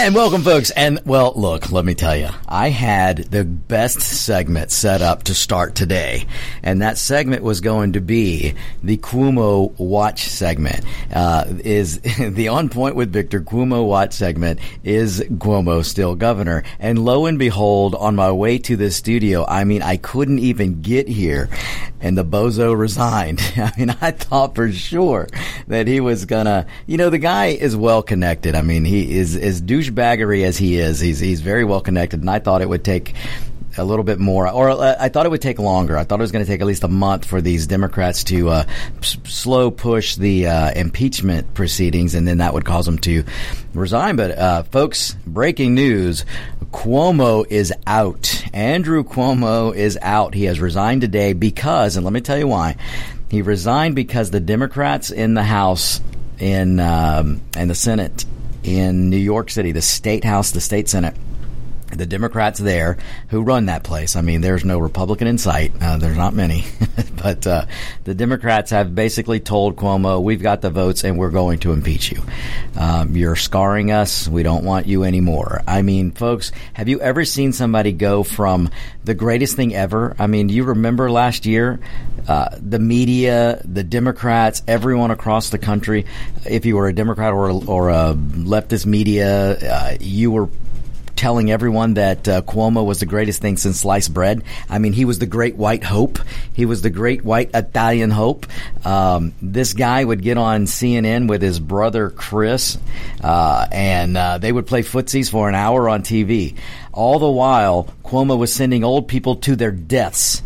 And welcome, folks. And well, look, let me tell you, I had the best segment set up to start today, and that segment was going to be the Cuomo Watch segment. Uh, is the on point with Victor Cuomo Watch segment? Is Cuomo still governor? And lo and behold, on my way to the studio, I mean, I couldn't even get here, and the bozo resigned. I mean, I thought for sure that he was gonna. You know, the guy is well connected. I mean, he is is douchebaggery as he is, he's he's very well connected, and I thought it would take a little bit more, or uh, I thought it would take longer. I thought it was going to take at least a month for these Democrats to uh, s- slow push the uh, impeachment proceedings, and then that would cause them to resign. But, uh, folks, breaking news Cuomo is out. Andrew Cuomo is out. He has resigned today because, and let me tell you why. He resigned because the Democrats in the House in um, and the Senate in New York City, the state house, the state senate, the Democrats there who run that place. I mean, there's no Republican in sight. Uh, there's not many, but uh, the Democrats have basically told Cuomo, "We've got the votes, and we're going to impeach you. Um, you're scarring us. We don't want you anymore." I mean, folks, have you ever seen somebody go from the greatest thing ever? I mean, you remember last year? Uh, the media, the Democrats, everyone across the country. If you were a Democrat or a, or a leftist media, uh, you were telling everyone that uh, Cuomo was the greatest thing since sliced bread. I mean, he was the great white hope. He was the great white Italian hope. Um, this guy would get on CNN with his brother Chris, uh, and uh, they would play footsies for an hour on TV. All the while, Cuomo was sending old people to their deaths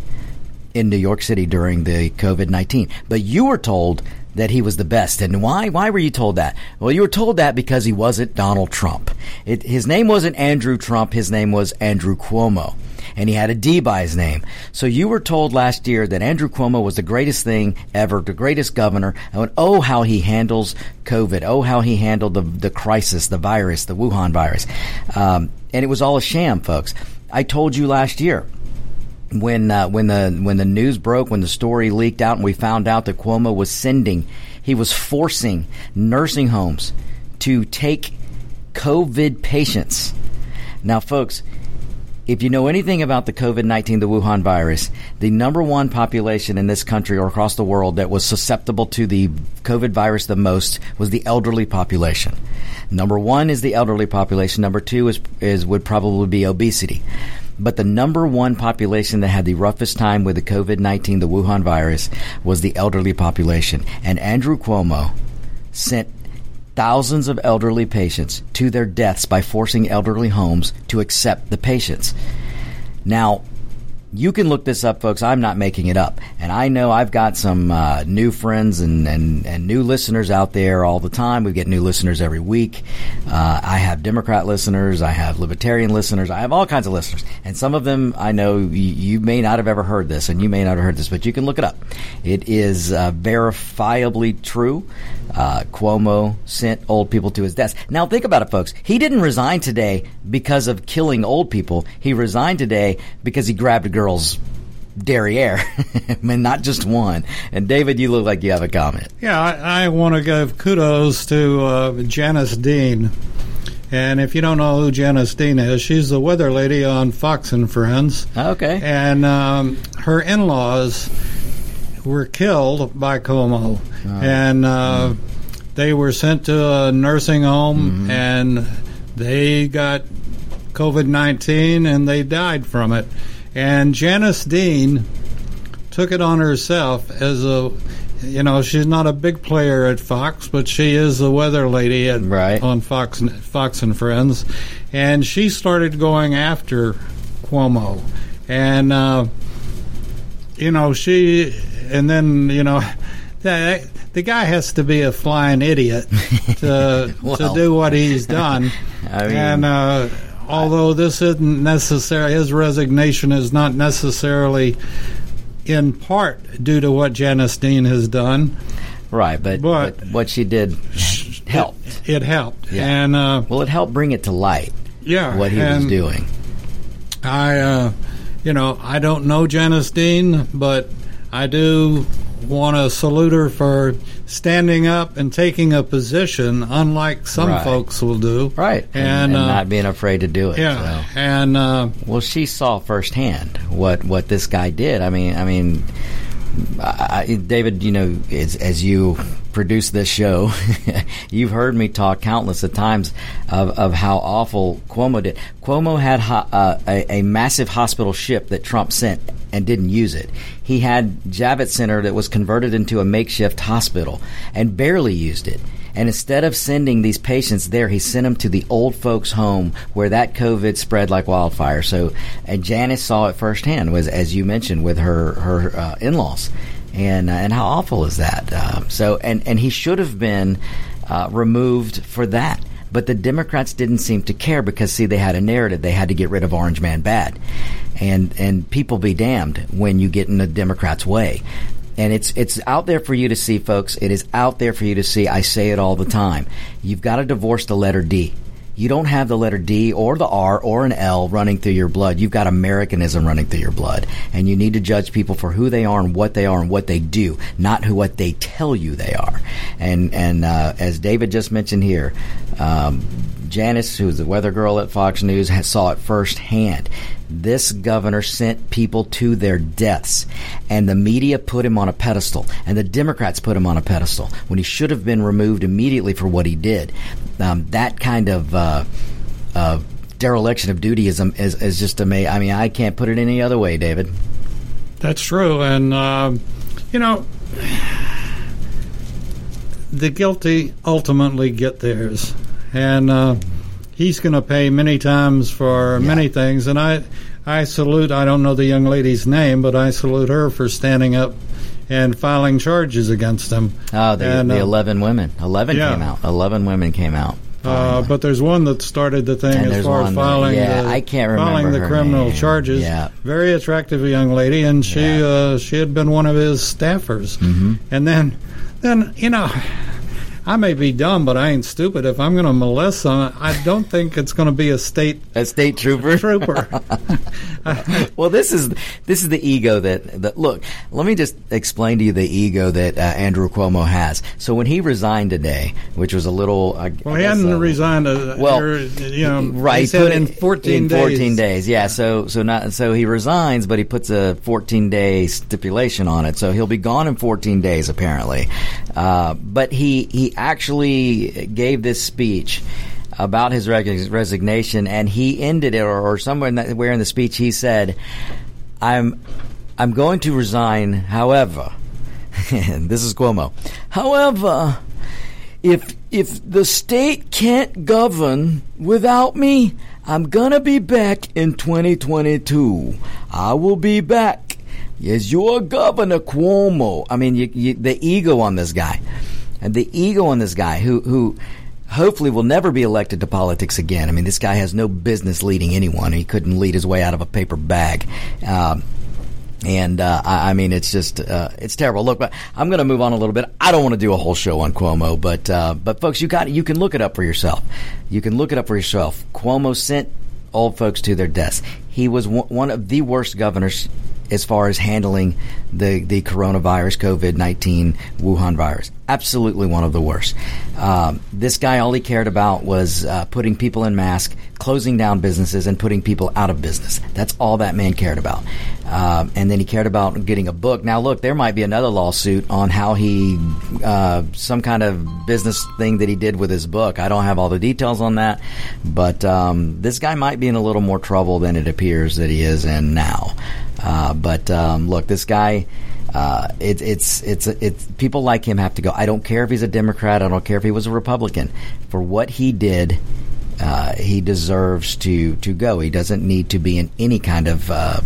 in New York City during the COVID 19. But you were told that he was the best. And why? Why were you told that? Well, you were told that because he wasn't Donald Trump. It, his name wasn't Andrew Trump. His name was Andrew Cuomo. And he had a D by his name. So you were told last year that Andrew Cuomo was the greatest thing ever, the greatest governor. And oh, how he handles COVID. Oh, how he handled the, the crisis, the virus, the Wuhan virus. Um, and it was all a sham, folks. I told you last year when uh, when the when the news broke, when the story leaked out, and we found out that Cuomo was sending, he was forcing nursing homes to take COVID patients. Now, folks, if you know anything about the COVID 19, the Wuhan virus, the number one population in this country or across the world that was susceptible to the COVID virus the most was the elderly population. Number one is the elderly population. Number two is, is would probably be obesity. But the number one population that had the roughest time with the COVID 19, the Wuhan virus, was the elderly population. And Andrew Cuomo sent thousands of elderly patients to their deaths by forcing elderly homes to accept the patients. Now, you can look this up, folks. I'm not making it up. And I know I've got some uh, new friends and, and, and new listeners out there all the time. We get new listeners every week. Uh, I have Democrat listeners. I have Libertarian listeners. I have all kinds of listeners. And some of them I know you, you may not have ever heard this, and you may not have heard this, but you can look it up. It is uh, verifiably true. Uh, Cuomo sent old people to his death. Now, think about it, folks. He didn't resign today because of killing old people. He resigned today because he grabbed a girl's derriere, I mean, not just one. And David, you look like you have a comment. Yeah, I, I want to give kudos to uh, Janice Dean. And if you don't know who Janice Dean is, she's the weather lady on Fox and Friends. Okay. And um, her in laws were killed by Cuomo. And uh, they were sent to a nursing home and they got COVID 19 and they died from it. And Janice Dean took it on herself as a you know she's not a big player at Fox, but she is the weather lady at, Right. on Fox and- Fox and Friends, and she started going after Cuomo, and uh, you know she, and then you know that the guy has to be a flying idiot to Well. to do what he's done, I mean- and. Uh, Although this isn't necessary, his resignation is not necessarily in part due to what Janice Dean has done. Right, but, But- but what she did helped. It, it helped, Yeah. and uh, well, it helped bring it to light yeah, what he was doing. I, uh, you know, I don't know Janice Dean, but I do want to salute her for standing up and taking a position, unlike some Right. folks will do. Right, and, and, and uh, not being afraid to do it. yeah, so. and uh, Well, she saw firsthand what what this guy did. I mean, I mean, I, David, you know, as, as you produce this show, you've heard me talk countless of times of, of how awful Cuomo did. Cuomo had ho- uh, a, a massive hospital ship that Trump sent and didn't use it. He had Javits Center that was converted into a makeshift hospital and barely used it. And instead of sending these patients there, he sent them to the old folks' home where that COVID spread like wildfire. So, and Janice saw it firsthand, was as you mentioned with her her uh, in laws, and uh, and how awful is that? Uh, so, and and he should have been uh, removed for that. But the Democrats didn't seem to care because, see, they had a narrative. They had to get rid of Orange Man bad, and and people be damned when you get in the Democrats' way and it's it's out there for you to see, folks. It is out there for you to see. I say it all the time. You've got to divorce the letter D. You don't have the letter D or the R or an L running through your blood. You've got Americanism running through your blood, and you need to judge people for who they are and what they are and what they do, not who what they tell you they are. And and uh, as David just mentioned here. Um, Janice, who's the weather girl at Fox News, saw it firsthand. This governor sent people to their deaths, and the media put him on a pedestal, and the Democrats put him on a pedestal when he should have been removed immediately for what he did. Um, that kind of uh, uh, dereliction of duty is, is, is just amazing. I mean, I can't put it any other way, David. That's true, and um, you know, the guilty ultimately get theirs, and uh, he's going to pay many times for many things. And I, I salute. I don't know the young lady's name, but I salute her for standing up and filing charges against them. Oh, the, And, the uh, 11 women. 11 yeah. came out. 11 women came out. Uh, but there's one that started the thing And as far as that- filing yeah, the, I can't remember filing the criminal name. charges. Yeah. Very attractive young lady, and she Yeah. uh, she had been one of his staffers. Mm-hmm. And then, then you know, I may be dumb, but I ain't stupid. If I'm going to molest someone, I don't think it's going to be a state A state trooper. trooper. well, this is this is the ego that, that look. Let me just explain to you the ego that uh, Andrew Cuomo has. So when he resigned today, which was a little, uh, well, I he guess, hadn't uh, resigned. Uh, well, or, you know, right? He said put in 14 in days. 14 days. Yeah. So so not so he resigns, but he puts a 14 day stipulation on it. So he'll be gone in 14 days apparently. Uh, but he he actually gave this speech about his resignation, and he ended it, or, or somewhere in, that, where in the speech he said, "I'm I'm going to resign. However, this is Cuomo. However." if if the state can't govern without me, I'm gonna be back in 2022. I will be back. Yes, you're Governor Cuomo. I mean, you, you, the ego on this guy, and the ego on this guy who who hopefully will never be elected to politics again. I mean, this guy has no business leading anyone. He couldn't lead his way out of a paper bag. Um, and uh, I, I mean, it's just uh, it's terrible. Look, but I'm going to move on a little bit. I don't want to do a whole show on Cuomo, but uh, but folks, you got you can look it up for yourself. You can look it up for yourself. Cuomo sent old folks to their deaths. He was one one of the worst governors as far as handling the the coronavirus, COVID nineteen Wuhan virus. Absolutely one of the worst. Um, this guy, all he cared about was uh, putting people in masks, closing down businesses, and putting people out of business. That's all that man cared about. Um, and then he cared about getting a book. Now, look, there might be another lawsuit on how he, uh, some kind of business thing that he did with his book. I don't have all the details on that, but um, this guy might be in a little more trouble than it appears that he is in now. Uh, but um, look, this guy. Uh, it, it's it's it's people like him have to go. I don't care if he's a Democrat. I don't care if he was a Republican. For what he did, uh, he deserves to to go. He doesn't need to be in any kind of uh,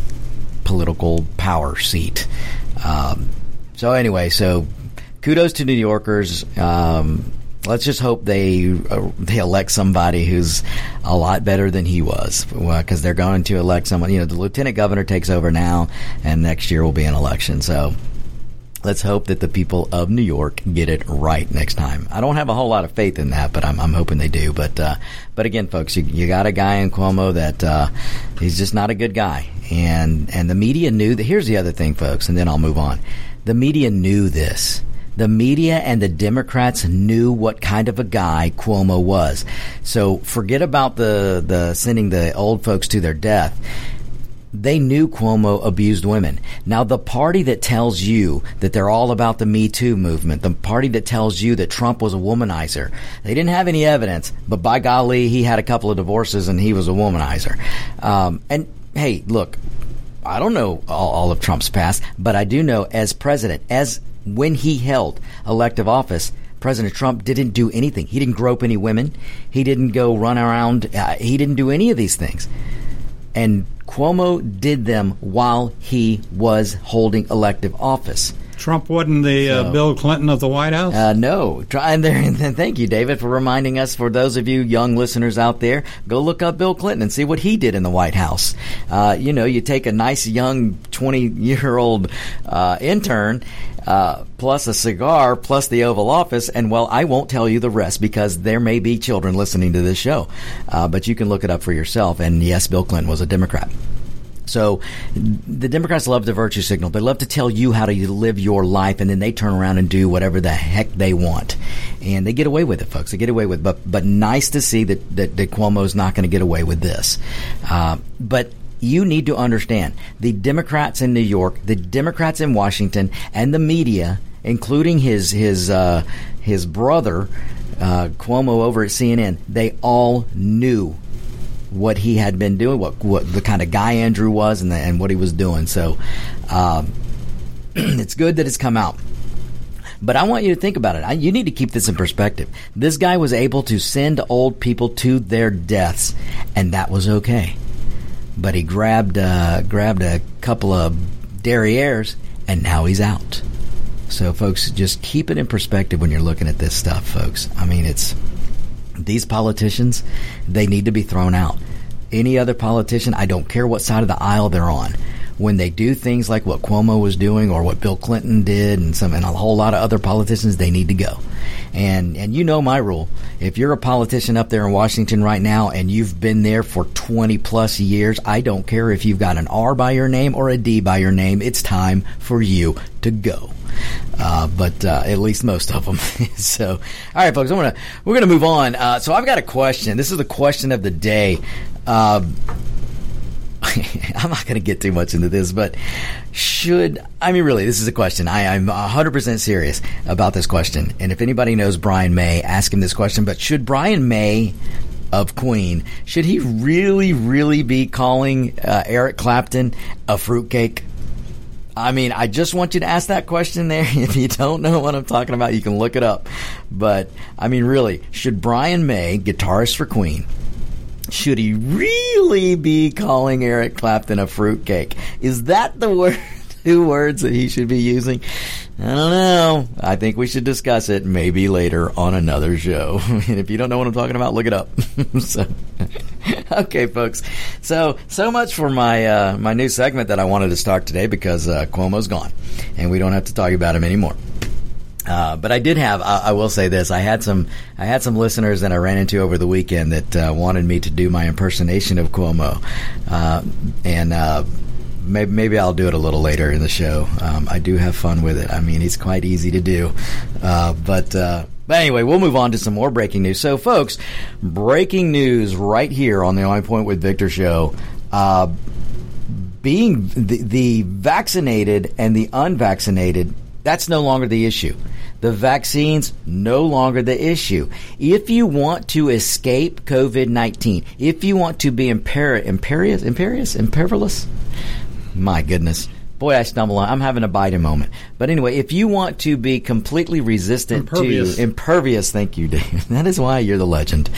political power seat. Um, so anyway, so kudos to New Yorkers. Um, let's just hope they uh, they elect somebody who's a lot better than he was, because they're going to elect someone. You know, the lieutenant governor takes over now, and next year will be an election. So let's hope that the people of New York get it right next time. I don't have a whole lot of faith in that, but I'm, I'm hoping they do. But uh, but again, folks, you, you got a guy in Cuomo that uh, he's just not a good guy, and and the media knew that. Here's the other thing, folks, and then I'll move on. The media knew this. The media and the Democrats knew what kind of a guy Cuomo was. So forget about the, the sending the old folks to their death they knew Cuomo abused women. Now, the party that tells you that they're all about the Me Too movement, the party that tells you that Trump was a womanizer, they didn't have any evidence, but by golly, he had a couple of divorces and he was a womanizer. Um, and hey, look, I don't know all, all of Trump's past, but I do know as president, as when he held elective office, President Trump didn't do anything. He didn't grope any women. He didn't go run around. Uh, he didn't do any of these things. And Cuomo did them while he was holding elective office. Trump wasn't the uh, Bill Clinton of the White House. Uh, no, try and there. And thank you, David, for reminding us. For those of you young listeners out there, go look up Bill Clinton and see what he did in the White House. Uh, you know, you take a nice young twenty-year-old uh, intern. Uh, plus a cigar, plus the Oval Office, and well, I won't tell you the rest because there may be children listening to this show, uh, but you can look it up for yourself. And yes, Bill Clinton was a Democrat. So the Democrats love the virtue signal. They love to tell you how to live your life, and then they turn around and do whatever the heck they want, and they get away with it, folks. They get away with. It. But but nice to see that that, that Cuomo's not going to get away with this. Uh, but you need to understand the Democrats in New York, the Democrats in Washington, and the media, including his his uh, his brother uh, Cuomo over at CNN. They all knew what he had been doing, what what the kind of guy Andrew was, and the, and what he was doing. So um, it's good that it's come out. But I want you to think about it. I, you need to keep this in perspective. This guy was able to send old people to their deaths, and that was okay. But he grabbed uh, grabbed a couple of derrieres, and now he's out. So, folks, just keep it in perspective when you're looking at this stuff, folks. I mean, it's these politicians, they need to be thrown out. Any other politician, I don't care what side of the aisle they're on, when they do things like what Cuomo was doing or what Bill Clinton did and some and a whole lot of other politicians, they need to go. And and you know my rule. If you're a politician up there in Washington right now and you've been there for 20 plus years, I don't care if you've got an R by your name or a D by your name. It's time for you to go. Uh, but uh, at least most of them. so, all right, folks, I'm gonna we're gonna move on. Uh, so, I've got a question. This is the question of the day. I'm not going to get too much into this, but should I mean really? This is a question. I, I'm 100 percent serious about this question. And if anybody knows Brian May, ask him this question. But should Brian May of Queen should he really, really be calling uh, Eric Clapton a fruitcake? I mean, I just want you to ask that question there. If you don't know what I'm talking about, you can look it up. But I mean, really, should Brian May, guitarist for Queen, should he really be calling Eric Clapton a fruitcake? Is that the word? Two words that he should be using? I don't know. I think we should discuss it maybe later on another show. and if you don't know what I'm talking about, look it up. so, okay, folks. So, so much for my uh, my new segment that I wanted to start today because uh, Cuomo's gone, and we don't have to talk about him anymore. Uh, but I did have. I, I, will say this: I had some. I had some listeners that I ran into over the weekend that uh, wanted me to do my impersonation of Cuomo, uh, and uh, maybe, maybe I'll do it a little later in the show. Um, I do have fun with it. I mean, it's quite easy to do, uh, but. but anyway, we'll move on to some more breaking news. So, folks, breaking news right here on the Only Point with Victor show being the, the, vaccinated and the unvaccinated that's no longer the issue. The vaccines no longer the issue. If you want to escape COVID 19, if you want to be imper- imperious, imperious, impervious, my goodness, Boy, I stumble on. I'm having a Biden moment. But anyway, if you want to be completely resistant impervious. to impervious, thank you, Dave. that is why you're the legend.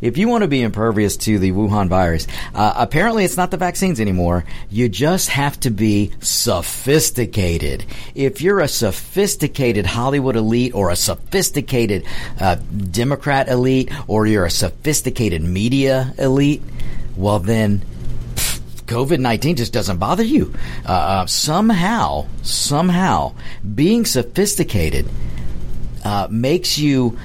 If you want to be impervious to the Wuhan virus, uh, apparently it's not the vaccines anymore. You just have to be sophisticated. If you're a sophisticated Hollywood elite or a sophisticated uh, Democrat elite or you're a sophisticated media elite, well then COVID 19 just doesn't bother you. Uh, uh, somehow, somehow, being sophisticated uh, makes you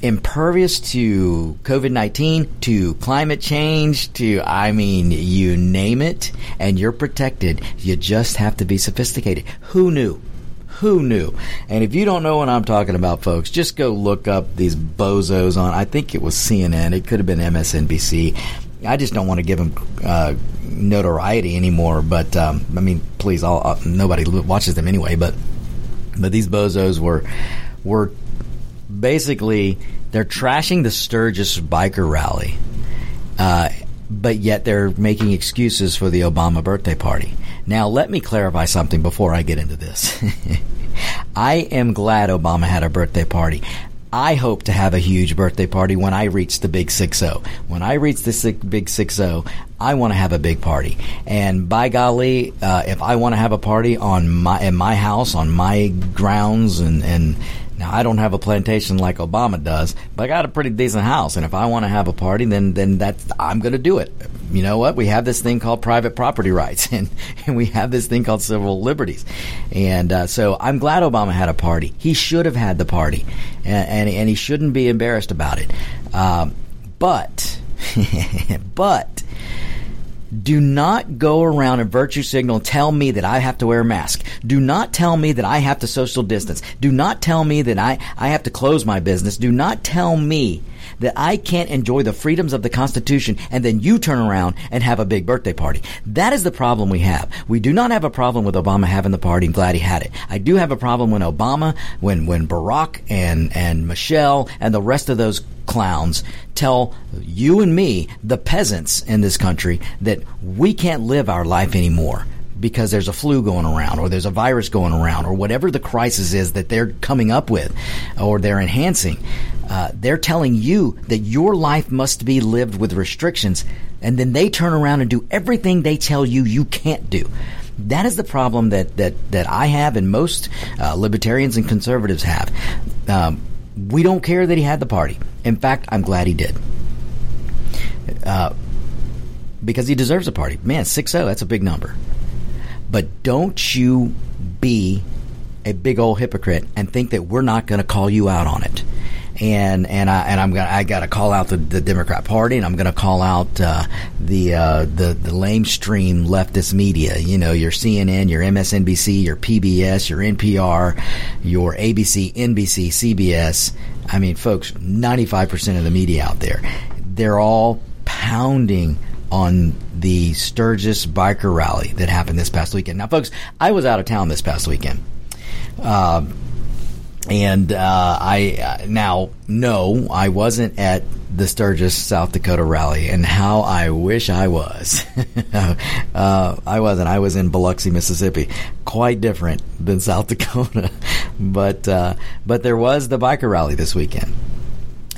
impervious to COVID 19, to climate change, to, I mean, you name it, and you're protected. You just have to be sophisticated. Who knew? Who knew? And if you don't know what I'm talking about, folks, just go look up these bozos on, I think it was CNN, it could have been MSNBC. I just don't want to give them uh, notoriety anymore, but um, I mean, please, I'll, I'll, nobody watches them anyway. But but these bozos were were basically they're trashing the Sturgis biker rally, uh, but yet they're making excuses for the Obama birthday party. Now, let me clarify something before I get into this. I am glad Obama had a birthday party. I hope to have a huge birthday party when I reach the big 6-0. When I reach the big 6-0, I want to have a big party. And by golly, uh, if I want to have a party on my in my house, on my grounds, and and now I don't have a plantation like Obama does, but I got a pretty decent house, and if I want to have a party, then then that's I'm going to do it. You know what? We have this thing called private property rights, and, and we have this thing called civil liberties, and uh, so I'm glad Obama had a party. He should have had the party, and and, and he shouldn't be embarrassed about it. Um, but but do not go around and virtue signal and tell me that I have to wear a mask. Do not tell me that I have to social distance. Do not tell me that I, I have to close my business. Do not tell me that I can't enjoy the freedoms of the Constitution and then you turn around and have a big birthday party. That is the problem we have. We do not have a problem with Obama having the party. I'm glad he had it. I do have a problem when Obama, when, when Barack and, and Michelle and the rest of those clowns tell you and me, the peasants in this country, that we can't live our life anymore because there's a flu going around or there's a virus going around or whatever the crisis is that they're coming up with or they're enhancing. Uh, they're telling you that your life must be lived with restrictions, and then they turn around and do everything they tell you you can't do. That is the problem that that that I have, and most uh, libertarians and conservatives have. Um, we don't care that he had the party. In fact, I'm glad he did. Uh, because he deserves a party. Man, 6 0, that's a big number. But don't you be a big old hypocrite and think that we're not going to call you out on it and and I and I'm gonna I got to call out the, the Democrat Party, and I'm going to call out uh, the uh, the the lamestream leftist media. You know, your CNN, your MSNBC, your PBS, your NPR, your ABC, NBC, CBS. I mean, folks, 95 percent of the media out there, they're all pounding on the Sturgis biker rally that happened this past weekend. Now, folks, I was out of town this past weekend. Uh, and uh, I uh, now no, I wasn't at the Sturgis, South Dakota rally, and how I wish I was. uh, I wasn't. I was in Biloxi, Mississippi. Quite different than South Dakota, but uh, but there was the biker rally this weekend.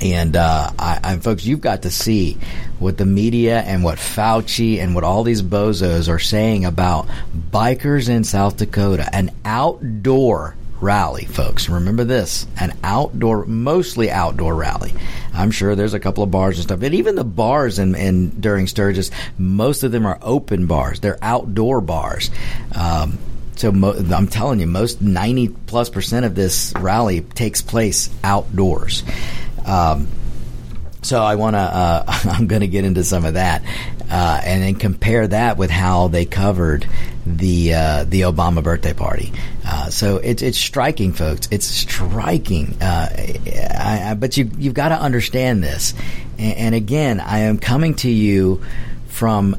And uh, I, I, folks, you've got to see what the media and what Fauci and what all these bozos are saying about bikers in South Dakota, an outdoor rally, folks. Remember this an outdoor, mostly outdoor rally. I'm sure there's a couple of bars and stuff. And even the bars in, in during Sturgis, most of them are open bars, they're outdoor bars. Um, so mo- I'm telling you, most 90 plus percent of this rally takes place outdoors. Um, so I want to, uh, I'm going to get into some of that, uh, and then compare that with how they covered the uh, the Obama birthday party. Uh, so it's it's striking, folks. It's striking. Uh, I, I, but you you've got to understand this. And, and again, I am coming to you from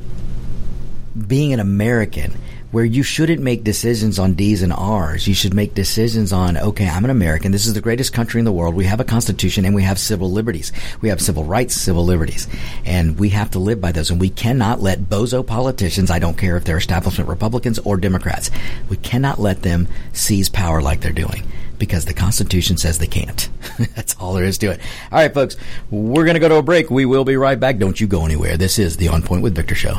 being an American where you shouldn't make decisions on D's and R's. You should make decisions on, okay, I'm an American. This is the greatest country in the world. We have a constitution and we have civil liberties. We have civil rights, civil liberties. And we have to live by those. And we cannot let bozo politicians, I don't care if they're establishment Republicans or Democrats, we cannot let them seize power like they're doing because the Constitution says they can't. That's all there is to it. All right, folks, we're going to go to a break. We will be right back. Don't you go anywhere. This is the On Point with Victor show.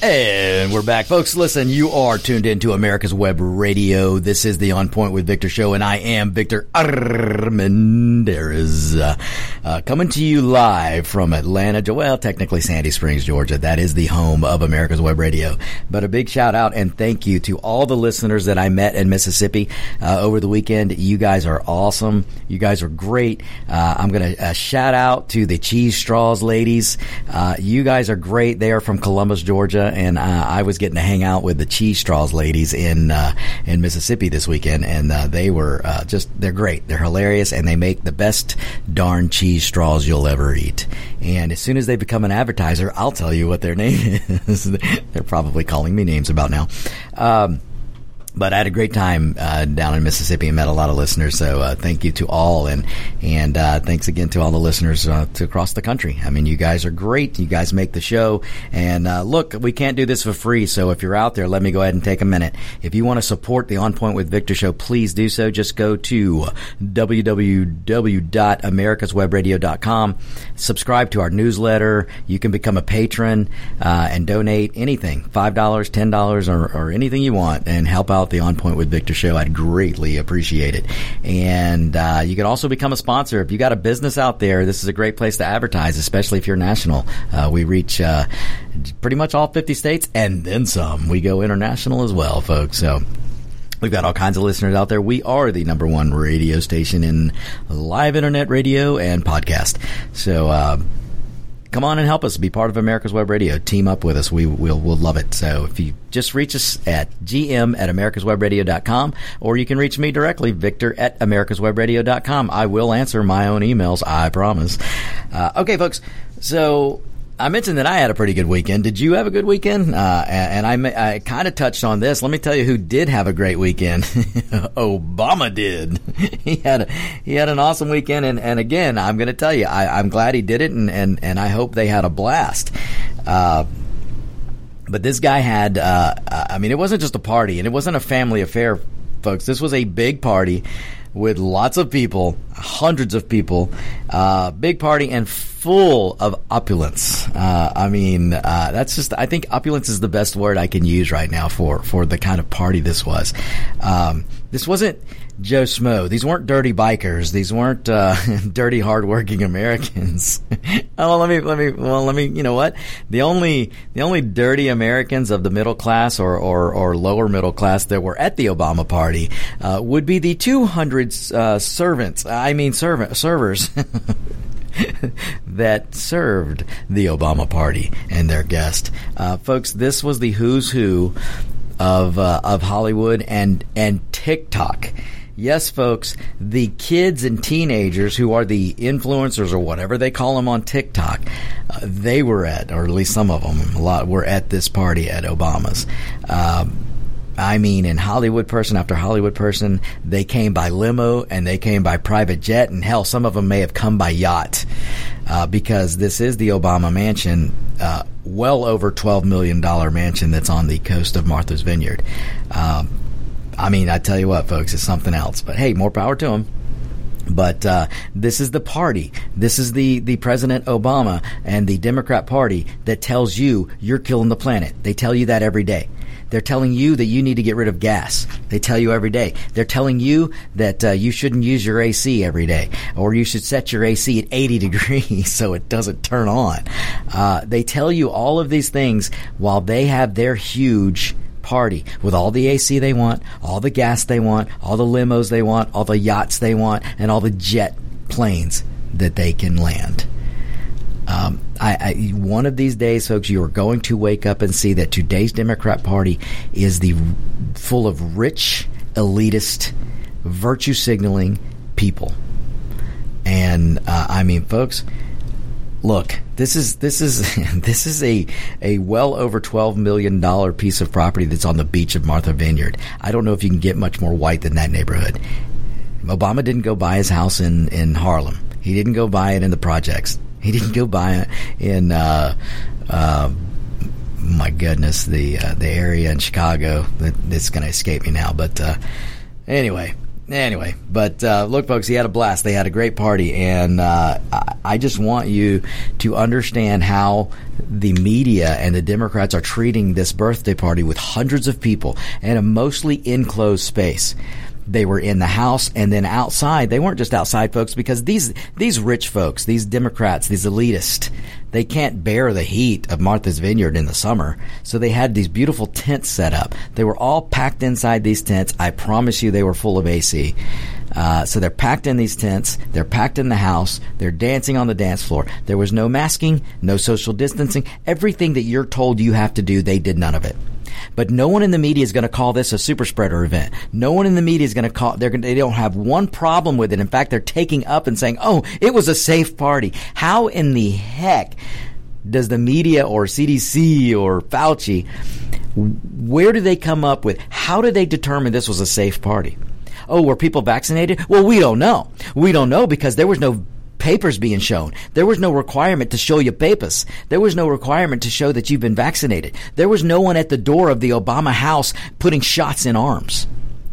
And we're back, folks. Listen, you are tuned into America's Web Radio. This is the On Point with Victor show, and I am Victor Armendariz, uh, uh, coming to you live from Atlanta, well, technically Sandy Springs, Georgia. That is the home of America's Web Radio. But a big shout out and thank you to all the listeners that I met in Mississippi uh, over the weekend. You guys are awesome. You guys are great. Uh, I'm going to uh, shout out to the Cheese Straws ladies. Uh, you guys are great. They are from Columbus, Georgia and uh, I was getting to hang out with the cheese straws ladies in uh, in Mississippi this weekend, and uh, they were uh, just they're great. They're hilarious, and they make the best darn cheese straws you'll ever eat. And as soon as they become an advertiser, I'll tell you what their name is. they're probably calling me names about now. Um, but I had a great time uh, down in Mississippi and met a lot of listeners. So uh, thank you to all, and and uh, thanks again to all the listeners uh, to across the country. I mean, you guys are great. You guys make the show. And uh, look, we can't do this for free. So if you're out there, let me go ahead and take a minute. If you want to support the On Point with Victor show, please do so. Just go to www.americaswebradio.com. Subscribe to our newsletter. You can become a patron uh, and donate anything five dollars, ten dollars, or, or anything you want, and help out the On Point with Victor show. I'd greatly appreciate it. And uh, you can also become a sponsor. If you got a business out there, this is a great place to advertise, especially if you're national. Uh, we reach uh, pretty much all 50 states and then some. We go international as well, folks. So. We've got all kinds of listeners out there. We are the number one radio station in live internet radio and podcast. So, uh, come on and help us be part of America's Web Radio. Team up with us. We will we'll love it. So if you just reach us at gm at americaswebradio.com or you can reach me directly, Victor at americaswebradio.com. I will answer my own emails. I promise. Uh, okay, folks. So I mentioned that I had a pretty good weekend. Did you have a good weekend? Uh, and, I, I kind of touched on this. Let me tell you who did have a great weekend. Obama did. he had a, he had an awesome weekend. And, and again, I'm going to tell you, I, am glad he did it, and, and, and I hope they had a blast. Uh, but this guy had, uh, I mean, it wasn't just a party, and it wasn't a family affair, folks. This was a big party with lots of people, hundreds of people, uh, big party and full of opulence. Uh, I mean, uh, that's just, I think opulence is the best word I can use right now for, for the kind of party this was. Um, this wasn't Joe Smo. These weren't dirty bikers. These weren't uh, dirty, hardworking Americans. oh, let me, let me, well, let me. You know what? The only, the only dirty Americans of the middle class or or, or lower middle class that were at the Obama party uh, would be the 200 uh, servants. I mean, servant servers. that served the Obama party and their guest. Uh, folks, this was the who's who of uh, of Hollywood and and TikTok. Yes, folks, the kids and teenagers who are the influencers or whatever they call them on TikTok, uh, they were at, or at least some of them, a lot were at this party at Obama's. Um, I mean, in Hollywood person after Hollywood person, they came by limo and they came by private jet, and hell, some of them may have come by yacht uh, because this is the Obama mansion, uh, well over $12 million mansion that's on the coast of Martha's Vineyard. Um, I mean, I tell you what, folks, it's something else. But hey, more power to them. But uh, this is the party. This is the, the President Obama and the Democrat Party that tells you you're killing the planet. They tell you that every day. They're telling you that you need to get rid of gas. They tell you every day. They're telling you that uh, you shouldn't use your AC every day, or you should set your AC at 80 degrees so it doesn't turn on. Uh, they tell you all of these things while they have their huge party with all the AC they want, all the gas they want, all the limos they want, all the yachts they want, and all the jet planes that they can land. Um, I, I, one of these days, folks, you are going to wake up and see that today's Democrat Party is the full of rich, elitist, virtue signaling people. And uh, I mean, folks, look, this is this is this is a a well over twelve million dollar piece of property that's on the beach of Martha Vineyard. I don't know if you can get much more white than that neighborhood. Obama didn't go buy his house in in Harlem. He didn't go buy it in the projects. He didn't go it in. Uh, uh, my goodness, the uh, the area in Chicago that it's going to escape me now. But uh, anyway, anyway, but uh, look, folks, he had a blast. They had a great party, and uh, I just want you to understand how the media and the Democrats are treating this birthday party with hundreds of people in a mostly enclosed space they were in the house and then outside. They weren't just outside folks because these these rich folks, these Democrats, these elitists, they can't bear the heat of Martha's Vineyard in the summer. So they had these beautiful tents set up. They were all packed inside these tents. I promise you they were full of AC. Uh, so they're packed in these tents. They're packed in the house. They're dancing on the dance floor. There was no masking, no social distancing. Everything that you're told you have to do, they did none of it. But no one in the media is going to call this a super spreader event. No one in the media is going to call. They're. They don't have one problem with it. In fact, they're taking up and saying, "Oh, it was a safe party." How in the heck does the media or CDC or Fauci? Where do they come up with? How did they determine this was a safe party? Oh, were people vaccinated? Well, we don't know. We don't know because there was no papers being shown. There was no requirement to show you papers. There was no requirement to show that you've been vaccinated. There was no one at the door of the Obama house putting shots in arms.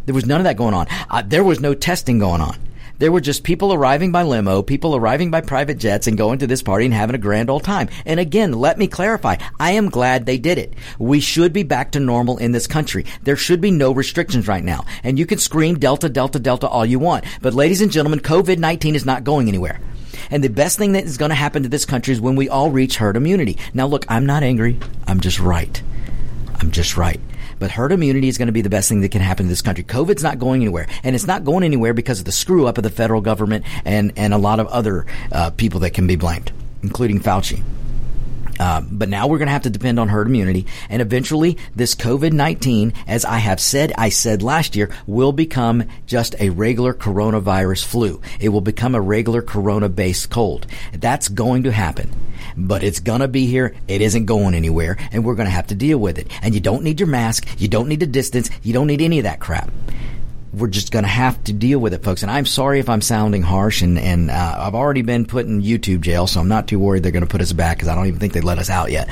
There was none of that going on. Uh, there was no testing going on. There were just people arriving by limo, people arriving by private jets and going to this party and having a grand old time. And again, let me clarify. I am glad they did it. We should be back to normal in this country. There should be no restrictions right now. And you can scream Delta, Delta, Delta all you want. But ladies and gentlemen, COVID-19 is not going anywhere. And the best thing that is going to happen to this country is when we all reach herd immunity. Now, look, I'm not angry. I'm just right. I'm just right. But herd immunity is going to be the best thing that can happen to this country. COVID's not going anywhere, and it's not going anywhere because of the screw up of the federal government and and a lot of other uh, people that can be blamed, including Fauci. Uh, but now we're going to have to depend on herd immunity. And eventually, this COVID 19, as I have said, I said last year, will become just a regular coronavirus flu. It will become a regular corona based cold. That's going to happen. But it's going to be here. It isn't going anywhere. And we're going to have to deal with it. And you don't need your mask. You don't need a distance. You don't need any of that crap we're just going to have to deal with it, folks. And I'm sorry if I'm sounding harsh, and and uh, I've already been put in YouTube jail, so I'm not too worried they're going to put us back because I don't even think they let us out yet.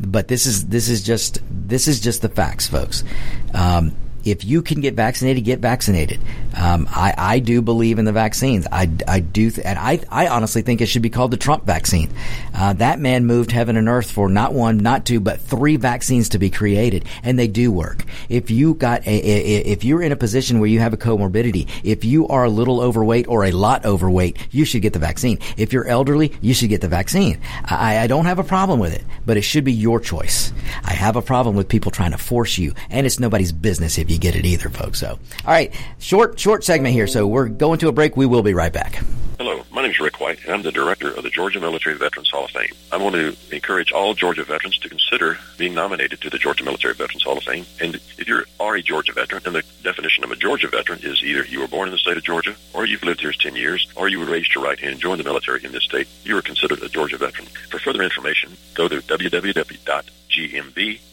But this is this is just this is just the facts, folks. Um, if you can get vaccinated, get vaccinated. Um, I, I do believe in the vaccines. I, I do, th- and I, I honestly think it should be called the Trump vaccine. Uh, that man moved heaven and earth for not one, not two, but three vaccines to be created, and they do work. If you got a, a if you're in a position where you have a comorbidity, if you are a little overweight or a lot overweight, you should get the vaccine. If you're elderly, you should get the vaccine. I, I don't have a problem with it, but it should be your choice. I have a problem with people trying to force you, and it's nobody's business if you get it either, folks. So, all right, short short segment here. So we're going to a break. We will be right back. Hello, my name is Rick White, and I'm the director of the Georgia Military Veterans Hall of Fame. I want to encourage all Georgia veterans to consider being nominated to the Georgia Military Veterans Hall of Fame. And if you're are a Georgia veteran, and the definition of a Georgia veteran is either you were born in the state of Georgia, or you've lived here 10 years, or you were raised your right hand and joined the military in this state, you are considered a Georgia veteran. For further information, go to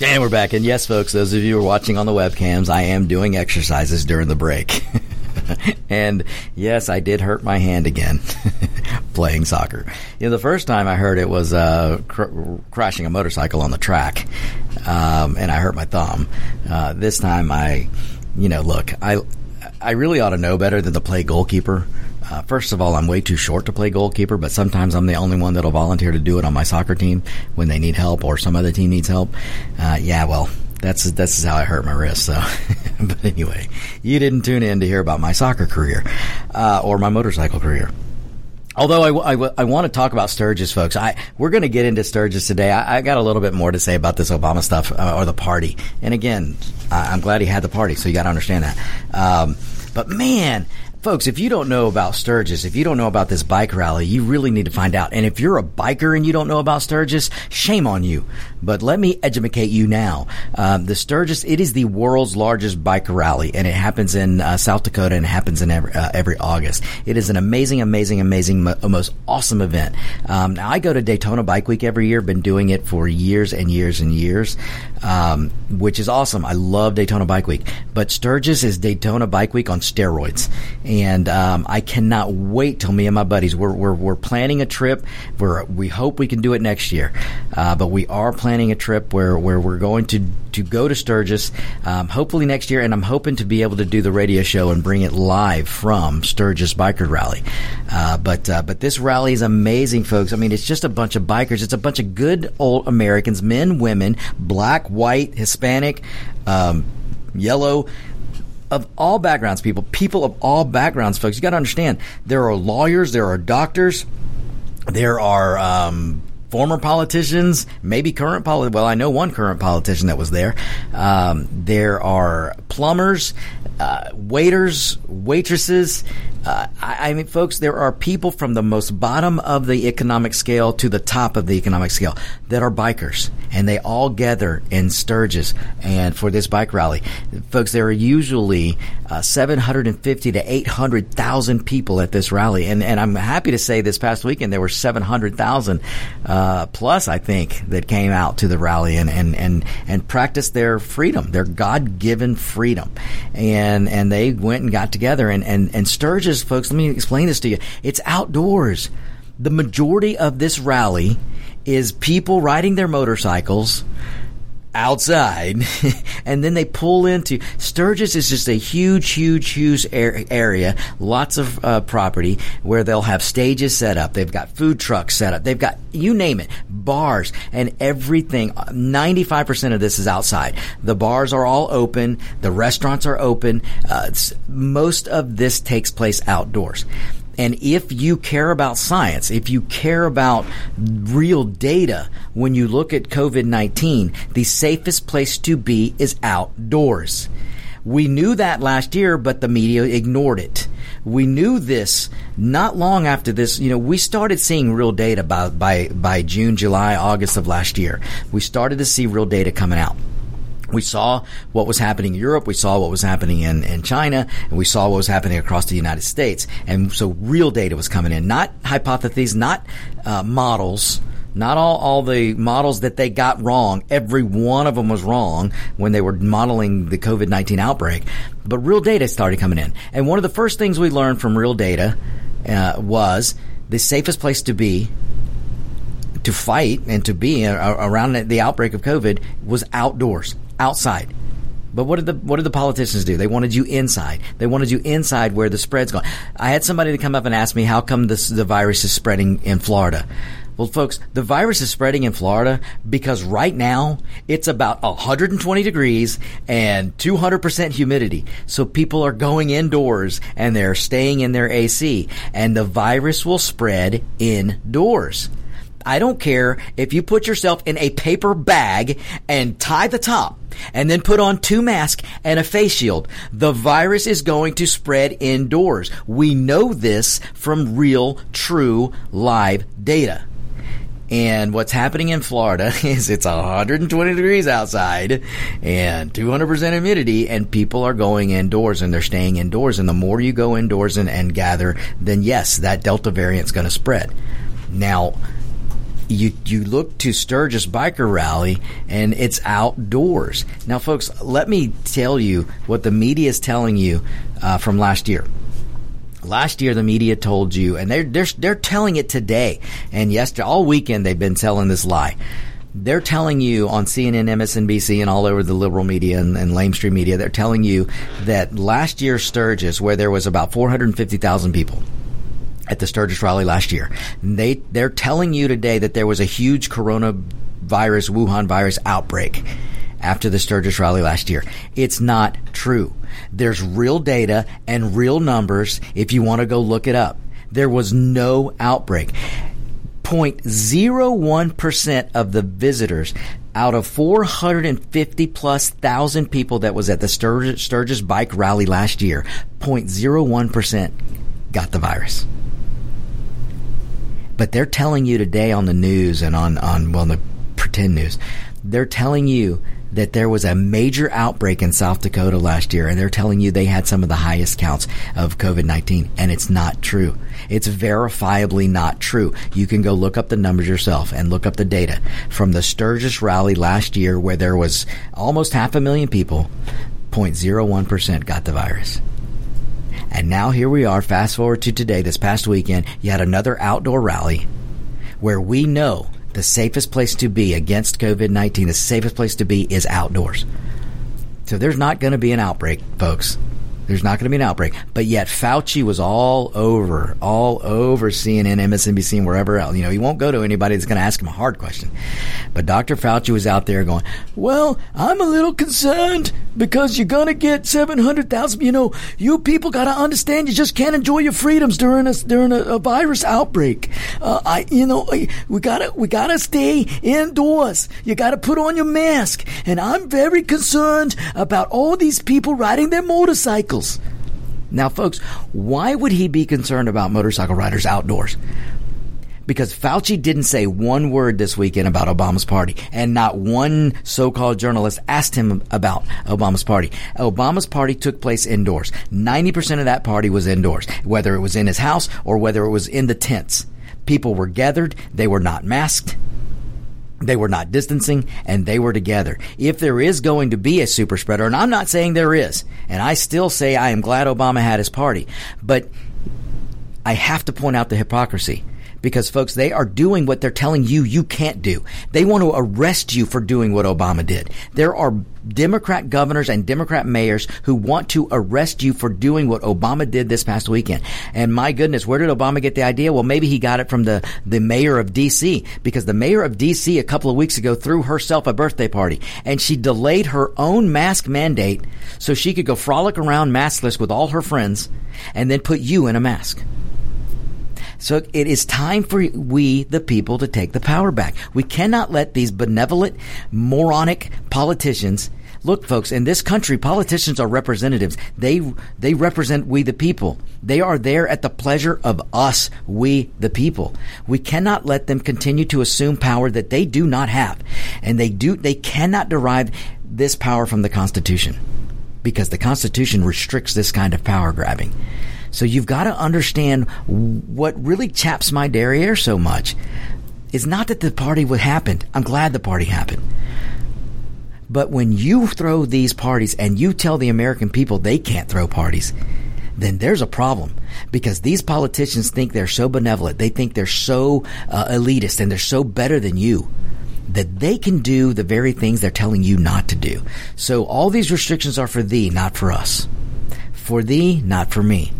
And we're back. And yes, folks, those of you who are watching on the webcams, I am doing exercises during the break. and yes, I did hurt my hand again playing soccer. You know, the first time I heard it was uh, cr- crashing a motorcycle on the track, um, and I hurt my thumb. Uh, this time, I, you know, look, I, I really ought to know better than to play goalkeeper. Uh, first of all, I'm way too short to play goalkeeper, but sometimes I'm the only one that'll volunteer to do it on my soccer team when they need help or some other team needs help. Uh, yeah, well, that's that's how I hurt my wrist. So, but anyway, you didn't tune in to hear about my soccer career uh, or my motorcycle career. Although I, I, I, want to talk about Sturgis, folks, I we're going to get into Sturgis today. I, I, got a little bit more to say about this Obama stuff uh, or the party. And again, I, am glad he had the party, so you got to understand that. Um, but man, Folks, if you don't know about Sturgis, if you don't know about this bike rally, you really need to find out. And if you're a biker and you don't know about Sturgis, shame on you. But let me educate you now. Um, the Sturgis, it is the world's largest bike rally, and it happens in uh, South Dakota and it happens in every, uh, every August. It is an amazing, amazing, amazing, mo- most awesome event. Um, now, I go to Daytona Bike Week every year, been doing it for years and years and years, um, which is awesome. I love Daytona Bike Week. But Sturgis is Daytona Bike Week on steroids um, I cannot wait till me and my buddies we're we're, we're planning a trip. We're we hope we can do it next year, uh, but we are planning a trip where where we're going to to go to Sturgis, um, hopefully next year, and I'm hoping to be able to do the radio show and bring it live from Sturgis Biker Rally. Uh, but uh, but this rally is amazing, folks. I mean, it's just a bunch of bikers. It's a bunch of good old Americans, men, women, black, white, Hispanic. Um, yellow, of all backgrounds, people, people of all backgrounds, folks. You got to understand there are lawyers, there are doctors, there are um, former politicians, maybe current politicians. Well, I know one current politician that was there. Um, there are plumbers, uh, waiters, waitresses. Uh, I, I, mean, folks, there are people from the most bottom of the economic scale to the top of the economic scale that are bikers, and they all gather in Sturgis and for this bike rally. Folks, there are usually uh, 750 to 800,000 people at this rally, and, and I'm happy to say this past weekend there were 700,000 uh, plus, I think, that came out to the rally and, and, and, and practiced their freedom, their God given freedom. And, and they went and got together and, and, and Sturgis folks, let me explain this to you. It's outdoors. The majority of this rally is people riding their motorcycles outside and then they pull into Sturgis is just a huge huge huge area lots of uh, property where they'll have stages set up. They've got food trucks set up. They've got you name it bars and everything. 95% of this is outside. The bars are all open. The restaurants are open. Uh, most of this takes place outdoors and if you care about science, if you care about real data, when you look at COVID 19, the safest place to be is outdoors. We knew that last year, but the media ignored it. We knew this not long after this. You know, we started seeing real data by, by, by June, July, August of last year. We started to see real data coming out. We saw what was happening in Europe. We saw what was happening in, in China. And we saw what was happening across the United States. And so real data was coming in, not hypotheses, not uh, models, not all, all the models that they got wrong. Every one of them was wrong when they were modeling the COVID 19 outbreak. But real data started coming in. And one of the first things we learned from real data uh, was the safest place to be to fight and to be around the outbreak of COVID was outdoors, outside. But what did the what did the politicians do? They wanted you inside. They wanted you inside where the spread's going. I had somebody to come up and ask me how come this the virus is spreading in Florida. Well, folks, the virus is spreading in Florida because right now it's about 120 degrees and 200% humidity. So people are going indoors and they're staying in their AC and the virus will spread indoors. I don't care if you put yourself in a paper bag and tie the top and then put on two masks and a face shield. The virus is going to spread indoors. We know this from real, true, live data. And what's happening in Florida is it's 120 degrees outside and 200% humidity, and people are going indoors and they're staying indoors. And the more you go indoors and, and gather, then yes, that Delta variant's going to spread. Now, you you look to Sturgis Biker Rally and it's outdoors. Now, folks, let me tell you what the media is telling you uh, from last year. Last year, the media told you, and they're they're they're telling it today. And yesterday, all weekend, they've been telling this lie. They're telling you on CNN, MSNBC, and all over the liberal media and, and lamestream media. They're telling you that last year Sturgis, where there was about 450,000 people, at the Sturgis rally last year. They they're telling you today that there was a huge coronavirus Wuhan virus outbreak after the Sturgis rally last year. It's not true. There's real data and real numbers if you want to go look it up. There was no outbreak. 0.01% of the visitors out of 450 plus thousand people that was at the Sturgis, Sturgis bike rally last year, 0.01% got the virus. But they're telling you today on the news and on, on well, the pretend news, they're telling you that there was a major outbreak in South Dakota last year, and they're telling you they had some of the highest counts of COVID 19, and it's not true. It's verifiably not true. You can go look up the numbers yourself and look up the data from the Sturgis rally last year, where there was almost half a million people, 0.01% got the virus. And now here we are, fast forward to today, this past weekend, yet another outdoor rally where we know the safest place to be against COVID 19, the safest place to be is outdoors. So there's not going to be an outbreak, folks. There's not going to be an outbreak. But yet Fauci was all over, all over CNN, MSNBC, and wherever else. You know, he won't go to anybody that's going to ask him a hard question. But Dr. Fauci was out there going, well, I'm a little concerned because you're going to get 700,000. You know, you people got to understand you just can't enjoy your freedoms during a, during a, a virus outbreak. Uh, I, you know, we got to, we got to stay indoors. You got to put on your mask. And I'm very concerned about all these people riding their motorcycles Now, folks, why would he be concerned about motorcycle riders outdoors? Because Fauci didn't say one word this weekend about Obama's party, and not one so-called journalist asked him about Obama's party. Obama's party took place indoors. 90% of that party was indoors, whether it was in his house or whether it was in the tents. People were gathered, they were not masked, they were not distancing and they were together. If there is going to be a super spreader, and I'm not saying there is, and I still say I am glad Obama had his party, but I have to point out the hypocrisy because folks, they are doing what they're telling you you can't do. They want to arrest you for doing what Obama did. There are Democrat governors and Democrat mayors who want to arrest you for doing what Obama did this past weekend. And my goodness, where did Obama get the idea? Well, maybe he got it from the, the mayor of DC because the mayor of DC a couple of weeks ago threw herself a birthday party and she delayed her own mask mandate so she could go frolic around maskless with all her friends and then put you in a mask. So it is time for we, the people, to take the power back. We cannot let these benevolent, moronic politicians Look, folks, in this country, politicians are representatives. They, they represent we the people. They are there at the pleasure of us, we the people. We cannot let them continue to assume power that they do not have. And they do, they cannot derive this power from the Constitution because the Constitution restricts this kind of power grabbing. So you've got to understand what really chaps my derriere so much is not that the party would happen. I'm glad the party happened. But when you throw these parties and you tell the American people they can't throw parties, then there's a problem because these politicians think they're so benevolent. They think they're so uh, elitist and they're so better than you that they can do the very things they're telling you not to do. So all these restrictions are for thee, not for us. For thee, not for me.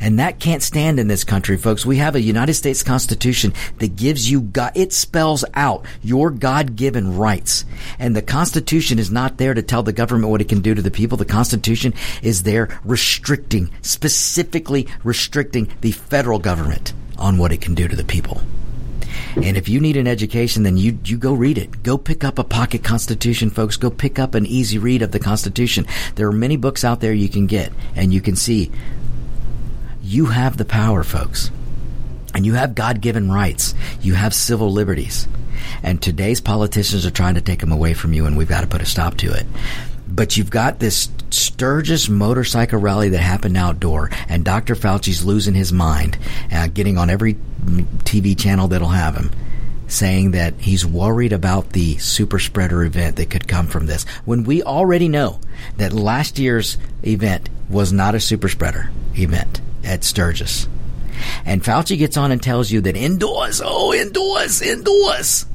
And that can't stand in this country, folks. We have a United States Constitution that gives you God, it spells out your God-given rights. And the Constitution is not there to tell the government what it can do to the people. The Constitution is there restricting, specifically restricting the federal government on what it can do to the people. And if you need an education, then you, you go read it. Go pick up a pocket constitution, folks. Go pick up an easy read of the Constitution. There are many books out there you can get and you can see you have the power, folks. And you have God given rights. You have civil liberties. And today's politicians are trying to take them away from you, and we've got to put a stop to it. But you've got this Sturgis motorcycle rally that happened outdoor, and Dr. Fauci's losing his mind, uh, getting on every TV channel that'll have him saying that he's worried about the super spreader event that could come from this when we already know that last year's event was not a super spreader event at Sturgis. And Fauci gets on and tells you that indoors, oh, indoors, indoors.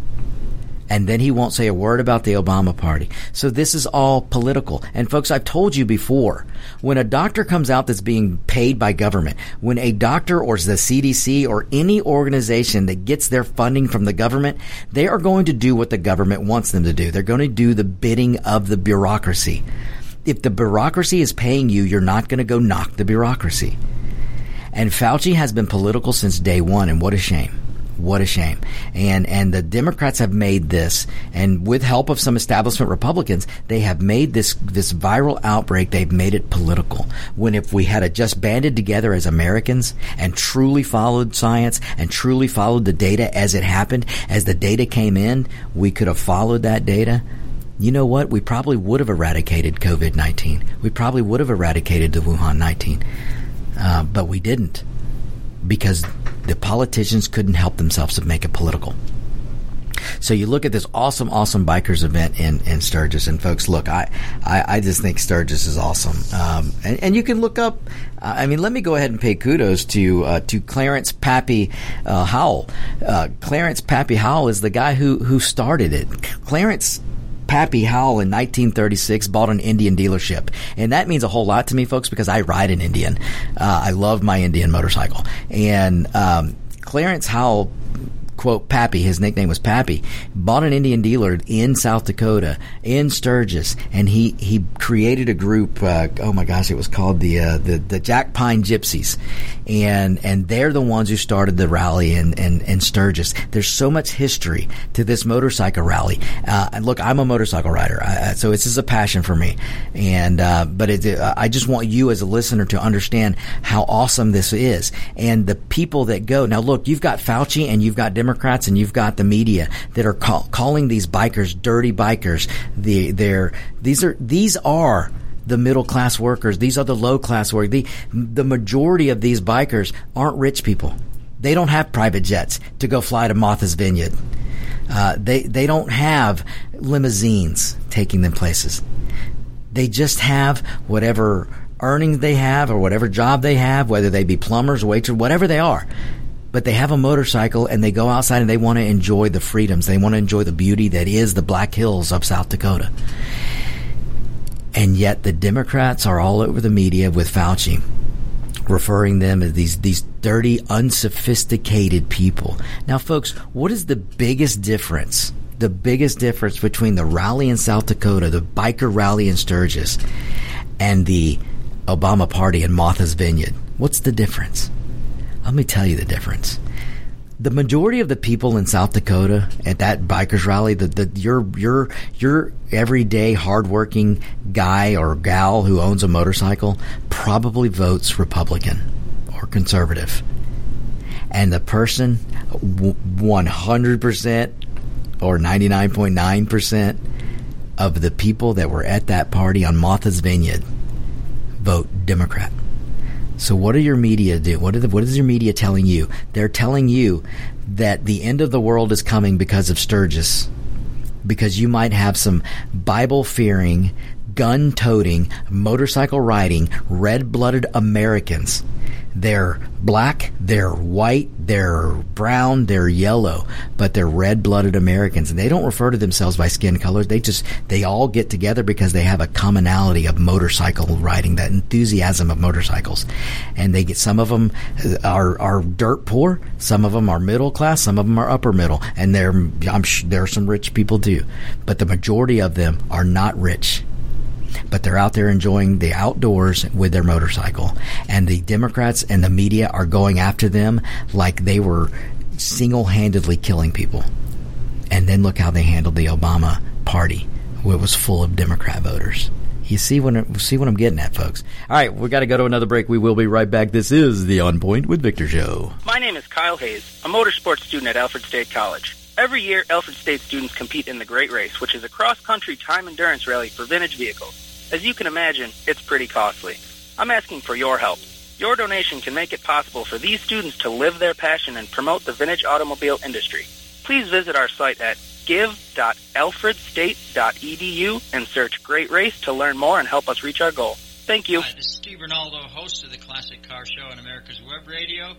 And then he won't say a word about the Obama party. So this is all political. And folks, I've told you before, when a doctor comes out that's being paid by government, when a doctor or the CDC or any organization that gets their funding from the government, they are going to do what the government wants them to do. They're going to do the bidding of the bureaucracy. If the bureaucracy is paying you, you're not going to go knock the bureaucracy. And Fauci has been political since day one, and what a shame. What a shame. And and the Democrats have made this, and with help of some establishment Republicans, they have made this this viral outbreak. They've made it political. When if we had just banded together as Americans and truly followed science and truly followed the data as it happened, as the data came in, we could have followed that data you know what? We probably would have eradicated COVID 19. We probably would have eradicated the Wuhan 19. Uh, but we didn't because the politicians couldn't help themselves to make it political. So you look at this awesome, awesome bikers event in, in Sturgis, and folks, look, I, I, I just think Sturgis is awesome. Um, and, and you can look up. Uh, I mean, let me go ahead and pay kudos to uh, to Clarence Pappy uh, Hoel. Uh, Clarence Pappy Hoel is the guy who who started it. Clarence Pappy Hoel in 1936 bought an Indian dealership. And that means a whole lot to me, folks, because I ride an Indian. Uh, I love my Indian motorcycle. And um, Clarence Hoel quote Pappy, his nickname was Pappy, bought an Indian dealer in South Dakota in Sturgis, and he he created a group. Uh, oh my gosh, it was called the uh, the the Jack Pine Gypsies, and and they're the ones who started the rally in in, in Sturgis. There's so much history to this motorcycle rally. Uh, and look, I'm a motorcycle rider, I, so this is a passion for me, and uh, but it, I just want you as a listener to understand how awesome this is, and the people that go. Now, look, you've got Fauci and you've got Democrats and you've got the media that are call, calling these bikers dirty bikers. The, they're, these are, these are the middle class workers. These are the low class workers. The, the majority of these bikers aren't rich people. They don't have private jets to go fly to Martha's Vineyard. Uh, they, they don't have limousines taking them places. They just have whatever earnings they have or whatever job they have, whether they be plumbers, waiters, whatever they are but they have a motorcycle and they go outside and they want to enjoy the freedoms. They want to enjoy the beauty that is the Black Hills of South Dakota. And yet the Democrats are all over the media with Fauci, referring them as these, these dirty, unsophisticated people. Now, folks, what is the biggest difference? The biggest difference between the rally in South Dakota, the biker rally in Sturgis, and the Obama party in Martha's Vineyard? What's the difference? Let me tell you the difference. The majority of the people in South Dakota at that bikers rally, the, the your your your everyday hardworking guy or gal who owns a motorcycle probably votes Republican or conservative, and the person one hundred percent or ninety nine point nine percent of the people that were at that party on Martha's Vineyard vote Democrat. So what are your media doing? What, the, what is your media telling you? They're telling you that the end of the world is coming because of Sturgis. Because you might have some Bible fearing, gun toting, motorcycle riding, red blooded Americans. They're black, they're white, they're brown, they're yellow, but they're red blooded Americans. And they don't refer to themselves by skin color. They just, they all get together because they have a commonality of motorcycle riding, that enthusiasm of motorcycles. And they get, some of them uh, are, are dirt poor, some of them are middle class, some of them are upper middle, and there, I'm there are some rich people too. But the majority of them are not rich but they're out there enjoying the outdoors with their motorcycle. And the Democrats and the media are going after them like they were single handedly killing people. And then look how they handled the Obama party, it was full of Democrat voters. You see what see what I'm getting at, folks. All right, we got to go to another break. We will be right back. This is the On Point with Victor show. My name is Kyle Hayes, a motorsports student at Alfred State College. Every year, Alfred State students compete in the Great Race, which is a cross-country time endurance rally for vintage vehicles. As you can imagine, it's pretty costly. I'm asking for your help. Your donation can make it possible for these students to live their passion and promote the vintage automobile industry. Please visit our site at give.alfredstate.edu and search Great Race to learn more and help us reach our goal. Thank you. Hi, this is Steve Ronaldo, host of the Classic Car Show on America's Web Radio.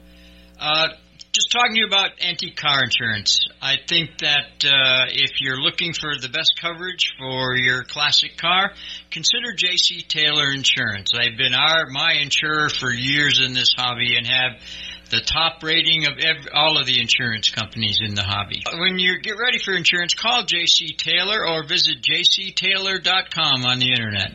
Uh, just talking to you about anti-car insurance. I think that uh, if you're looking for the best coverage for your classic car, consider JC Taylor Insurance. They've been our my insurer for years in this hobby and have the top rating of every, all of the insurance companies in the hobby. When you get ready for insurance, call JC Taylor or visit jctaylor.com on the internet.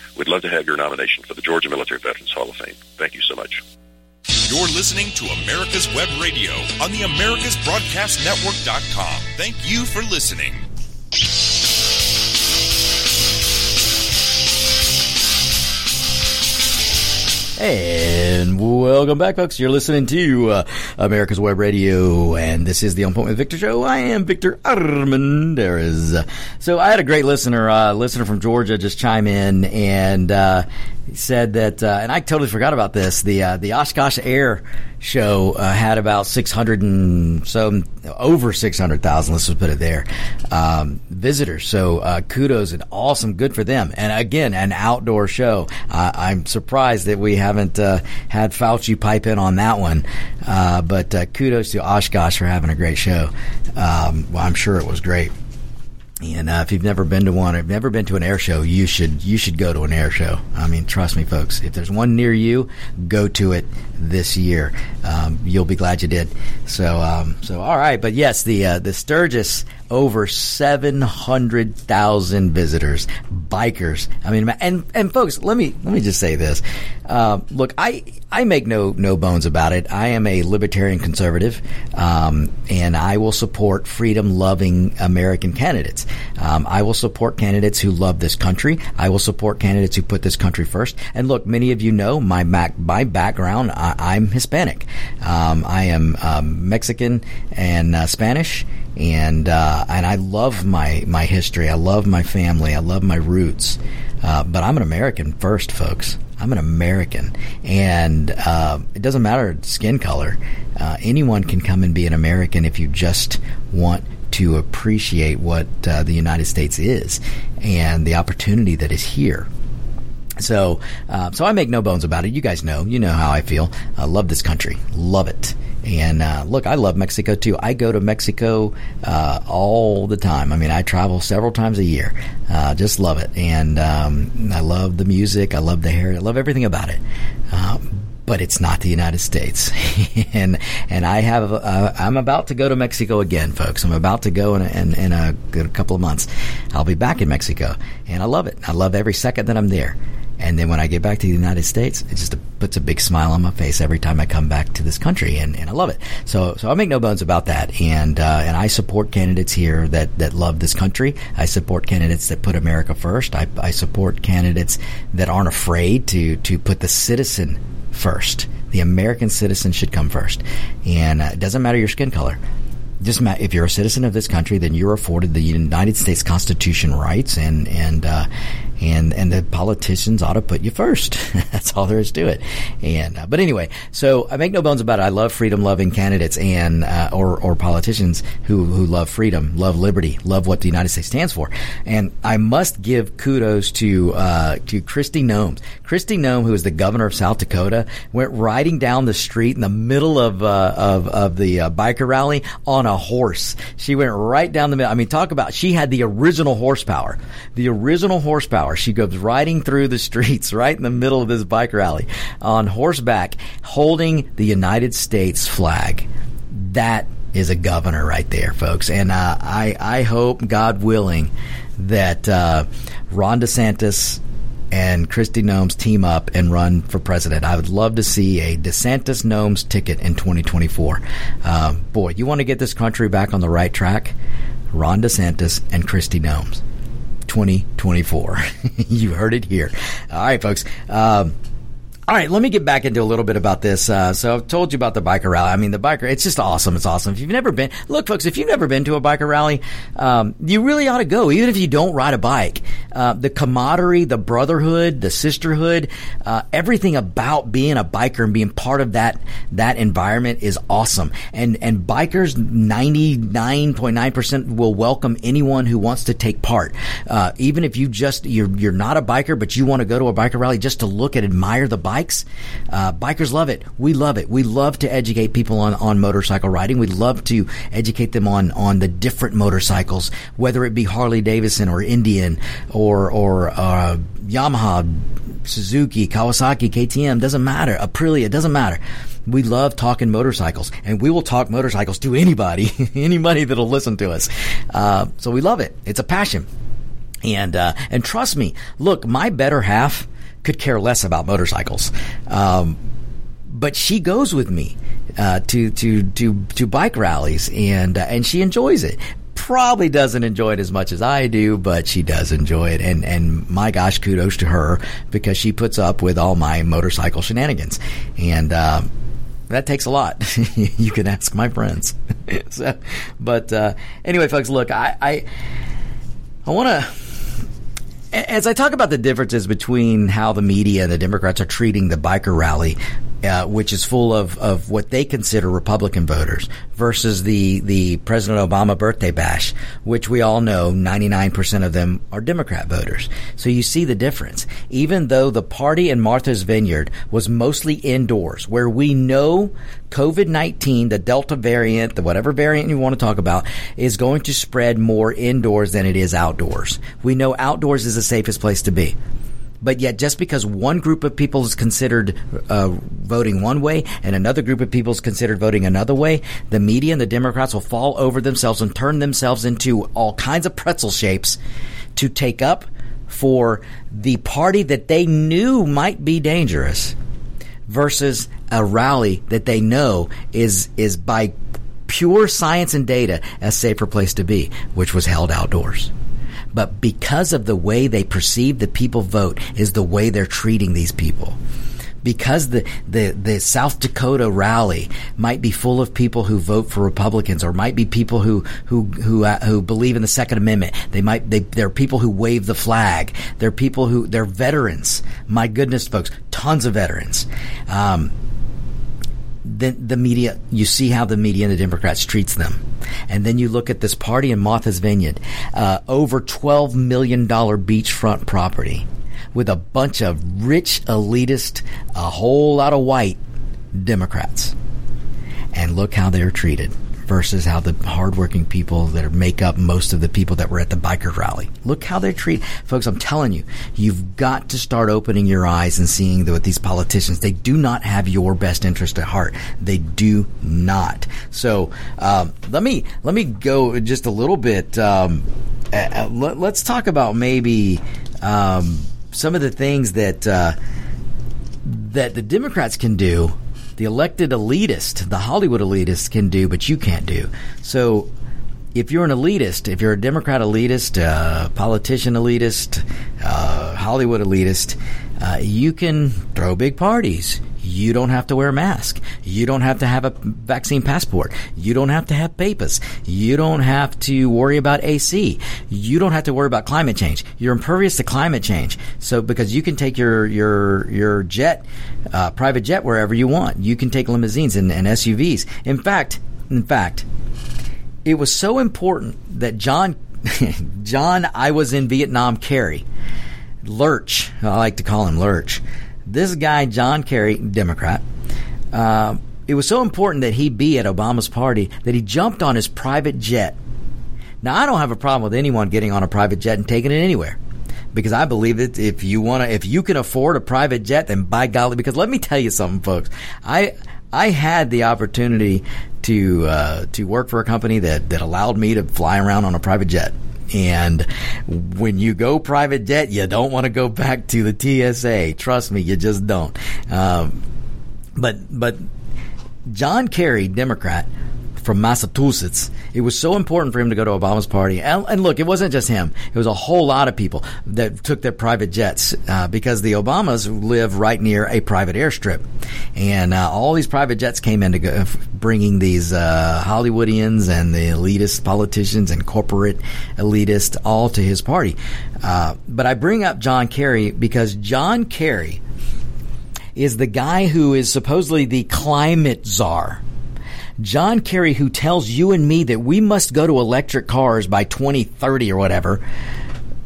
We'd love to have your nomination for the Georgia Military Veterans Hall of Fame. Thank you so much. You're listening to America's Web Radio on the AmericasBroadcastNetwork.com. Thank you for listening. And welcome back, folks. You're listening to uh, America's Web Radio, and this is the On Point with Victor show. I am Victor Armendariz. So I had a great listener, uh, listener from Georgia, just chime in and uh, said that, uh, and I totally forgot about this. The uh, the Oshkosh Air show uh, had about 600 and so over 600,000. Let's just put it there. Um, visitors. So uh, kudos and awesome, good for them. And again, an outdoor show. I'm surprised that we haven't uh, had Fauci pipe in on that one. Uh, but kudos to Oshkosh for having a great show. Um, well, I'm sure it was great. And uh, if you've never been to one, or never been to an air show, you should you should go to an air show. I mean, trust me, folks. If there's one near you, go to it this year. Um, you'll be glad you did. So, um, so all right. But yes, the uh, the Sturgis over 700,000 visitors, bikers. I mean, and, and folks, let me, let me just say this. Uh, look, I, I make no, no bones about it. I am a libertarian conservative, um, and I will support freedom loving American candidates. Um, I will support candidates who love this country. I will support candidates who put this country first. And look, many of you know my back, my background. I, am Hispanic. Um, I am um, Mexican and uh, Spanish and uh, and I love my my history. I love my family. I love my roots. Uh, but I'm an American first, folks. I'm an American, and uh, it doesn't matter skin color. Uh, anyone can come and be an American if you just want to appreciate what uh, the United States is and the opportunity that is here. So, uh, so I make no bones about it. You guys know, you know how I feel. I love this country, love it. And uh, look, I love Mexico too. I go to Mexico uh, all the time. I mean, I travel several times a year. Uh, just love it, and um, I love the music. I love the hair. I love everything about it. Um, but it's not the United States, and and I have uh, I'm about to go to Mexico again, folks. I'm about to go in a, in, in a, in a couple of months. I'll be back in Mexico, and I love it. I love every second that I'm there. And then when I get back to the United States, it just puts a big smile on my face every time I come back to this country, and, and I love it. So so I make no bones about that, and uh, and I support candidates here that that love this country. I support candidates that put America first. I, I support candidates that aren't afraid to to put the citizen first. The American citizen should come first, and uh, it doesn't matter your skin color just if you're a citizen of this country, then you're afforded the United States Constitution rights, and and uh, and and the politicians ought to put you first. That's all there is to it. And uh, but anyway, so I make no bones about it. I love freedom loving candidates and uh, or or politicians who who love freedom, love liberty, love what the United States stands for. And I must give kudos to uh, to Kristi Noem. Kristi Noem, who is the governor of South Dakota, went riding down the street in the middle of uh, of of the uh, biker rally on a horse. She went right down the middle. I mean, talk about she had the original horsepower, the original horsepower She goes riding through the streets right in the middle of this bike rally on horseback holding the United States flag. That is a governor right there, folks. And uh, I, I hope, God willing, that uh, Ron DeSantis and Kristi Noem's team up and run for president. I would love to see a DeSantis Noem's ticket in 2024. Uh, boy, you want to get this country back on the right track? Ron DeSantis and Kristi Noem's. 2024. you heard it here. All right, folks. Um, all right, let me get back into a little bit about this. Uh, so I've told you about the biker rally. I mean, the biker, it's just awesome. It's awesome. If you've never been, look, folks, if you've never been to a biker rally, um, you really ought to go, even if you don't ride a bike. Uh, the camaraderie, the brotherhood, the sisterhood, uh, everything about being a biker and being part of that, that environment is awesome. And, and bikers, 99.9% will welcome anyone who wants to take part. Uh, even if you just, you're, you're not a biker, but you want to go to a biker rally just to look and admire the bike bikes. Uh, bikers love it. We love it. We love to educate people on, on motorcycle riding. We love to educate them on, on the different motorcycles, whether it be Harley Davidson or Indian or, or, uh, Yamaha, Suzuki, Kawasaki, KTM, doesn't matter. Aprilia, doesn't matter. We love talking motorcycles, and we will talk motorcycles to anybody, anybody that'll listen to us. Uh, so we love it. It's a passion. And uh, and trust me, look, my better half could care less about motorcycles. Um, but she goes with me uh, to to to to bike rallies, and uh, and she enjoys it. Probably doesn't enjoy it as much as I do, but she does enjoy it. And and my gosh, kudos to her because she puts up with all my motorcycle shenanigans, and. Uh, that takes a lot. you can ask my friends. so, but uh, anyway, folks, look, I I, I want to as I talk about the differences between how the media and the Democrats are treating the biker rally, uh, which is full of, of what they consider Republican voters, versus the, the President Obama birthday bash, which we all know 99% of them are Democrat voters. So you see the difference. Even though the party in Martha's Vineyard was mostly indoors, where we know COVID 19, the Delta variant, the whatever variant you want to talk about, is going to spread more indoors than it is outdoors. We know outdoors is the safest place to be. But yet, just because one group of people is considered uh, voting one way and another group of people is considered voting another way, the media and the Democrats will fall over themselves and turn themselves into all kinds of pretzel shapes to take up for the party that they knew might be dangerous versus a rally that they know is is by pure science and data a safer place to be, which was held outdoors. But because of the way they perceive the people vote is the way they're treating these people because the, the, the South Dakota rally might be full of people who vote for Republicans or might be people who who who uh, who believe in the Second Amendment. They might they there are people who wave the flag. There are people who they're veterans. My goodness, folks, tons of veterans. Um, the, the media, you see how the media and the Democrats treats them. And then you look at this party in Martha's Vineyard, uh, over $12 million beachfront property with a bunch of rich elitist, a whole lot of white Democrats. And look how they're treated versus how the hardworking people that make up most of the people that were at the biker rally. Look how they treat folks. I'm telling you, you've got to start opening your eyes and seeing that these politicians they do not have your best interest at heart. They do not. So um, let me let me go just a little bit. Um, let, us talk about maybe. Um, some of the things that uh, that the Democrats can do, the elected elitist, the Hollywood elitist can do, but you can't do. So if you're an elitist, if you're a Democrat elitist, uh, politician elitist, uh, Hollywood elitist, uh, you can throw big parties. You don't have to wear a mask. You don't have to have a vaccine passport. You don't have to have papers. You don't have to worry about AC. You don't have to worry about climate change. You're impervious to climate change. So because you can take your your your jet, uh, private jet wherever you want. You can take limousines and, and SUVs. In fact, in fact, it was so important that John John I was in Vietnam Kerry Lurch I like to call him Lurch this guy John Kerry Democrat uh, it was so important that he be at Obama's party that he jumped on his private jet now I don't have a problem with anyone getting on a private jet and taking it anywhere because I believe that if you want to, if you can afford a private jet, then by golly, because let me tell you something, folks. I I had the opportunity to uh, to work for a company that that allowed me to fly around on a private jet. And when you go private jet, you don't want to go back to the TSA. Trust me, you just don't. Um, but but John Kerry, Democrat, from Massachusetts. It was so important for him to go to Obama's party. And, and, look, it wasn't just him. It was a whole lot of people that took their private jets uh, because the Obamas live right near a private airstrip. And uh, all these private jets came in to go, bringing these uh, Hollywoodians and the elitist politicians and corporate elitists all to his party. Uh, but I bring up John Kerry because John Kerry is the guy who is supposedly the climate czar John Kerry, who tells you and me that we must go to electric cars by 2030 or whatever.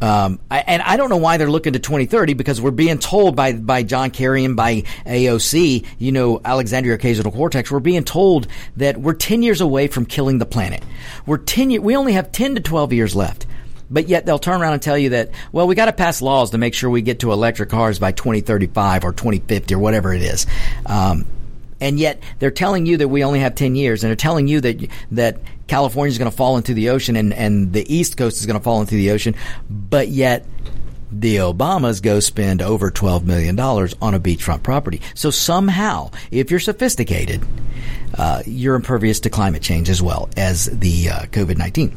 Um, I, and I don't know why they're looking to 2030 because we're being told by by John Kerry and by AOC, you know, Alexandria Occasional Cortex, we're being told that we're 10 years away from killing the planet. We're 10 year, we only have 10 to 12 years left. But yet they'll turn around and tell you that, well, we got to pass laws to make sure we get to electric cars by 2035 or 2050 or whatever it is. Um, and yet they're telling you that we only have 10 years and they're telling you that that California is going to fall into the ocean and, and the East Coast is going to fall into the ocean but yet the Obamas go spend over $12 million on a beachfront property. So somehow, if you're sophisticated, uh, you're impervious to climate change as well as the uh, COVID 19.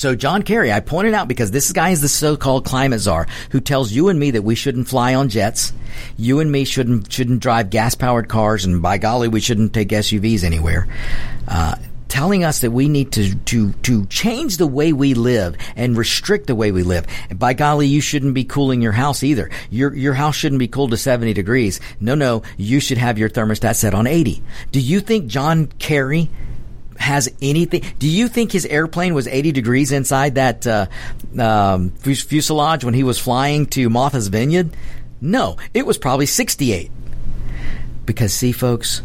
So John Kerry, I pointed out because this guy is the so-called climate czar who tells you and me that we shouldn't fly on jets. You and me shouldn't shouldn't drive gas-powered cars, and by golly, we shouldn't take SUVs anywhere. Uh, telling us that we need to, to, to change the way we live and restrict the way we live. And by golly, you shouldn't be cooling your house either. Your, your house shouldn't be cooled to 70 degrees. No, no, you should have your thermostat set on 80. Do you think John Kerry has anything. Do you think his airplane was 80 degrees inside that uh, um, fuselage when he was flying to Martha's Vineyard? No, it was probably 68. Because, see, folks,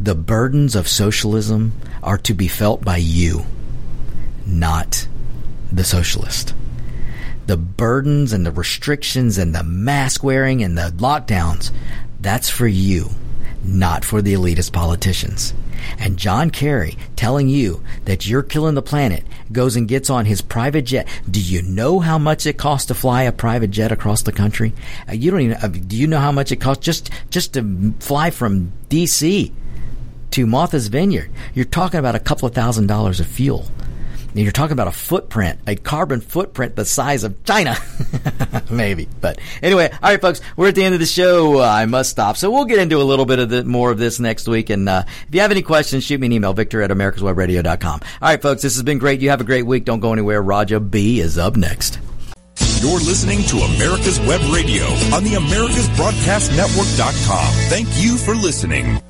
the burdens of socialism are to be felt by you, not the socialist. The burdens and the restrictions and the mask wearing and the lockdowns, that's for you, not for the elitist politicians and John Kerry telling you that you're killing the planet goes and gets on his private jet. Do you know how much it costs to fly a private jet across the country? Uh, you don't even. Uh, do you know how much it costs just just to fly from D.C. to Martha's Vineyard? You're talking about a couple of thousand dollars of fuel. You're talking about a footprint, a carbon footprint the size of China. Maybe. But anyway, all right, folks, we're at the end of the show. Uh, I must stop. So we'll get into a little bit of the, more of this next week. And uh, if you have any questions, shoot me an email, victor at americaswebradio.com. All right, folks, this has been great. You have a great week. Don't go anywhere. Raja B is up next. You're listening to America's Web Radio on the AmericasBroadcastNetwork.com. Thank you for listening.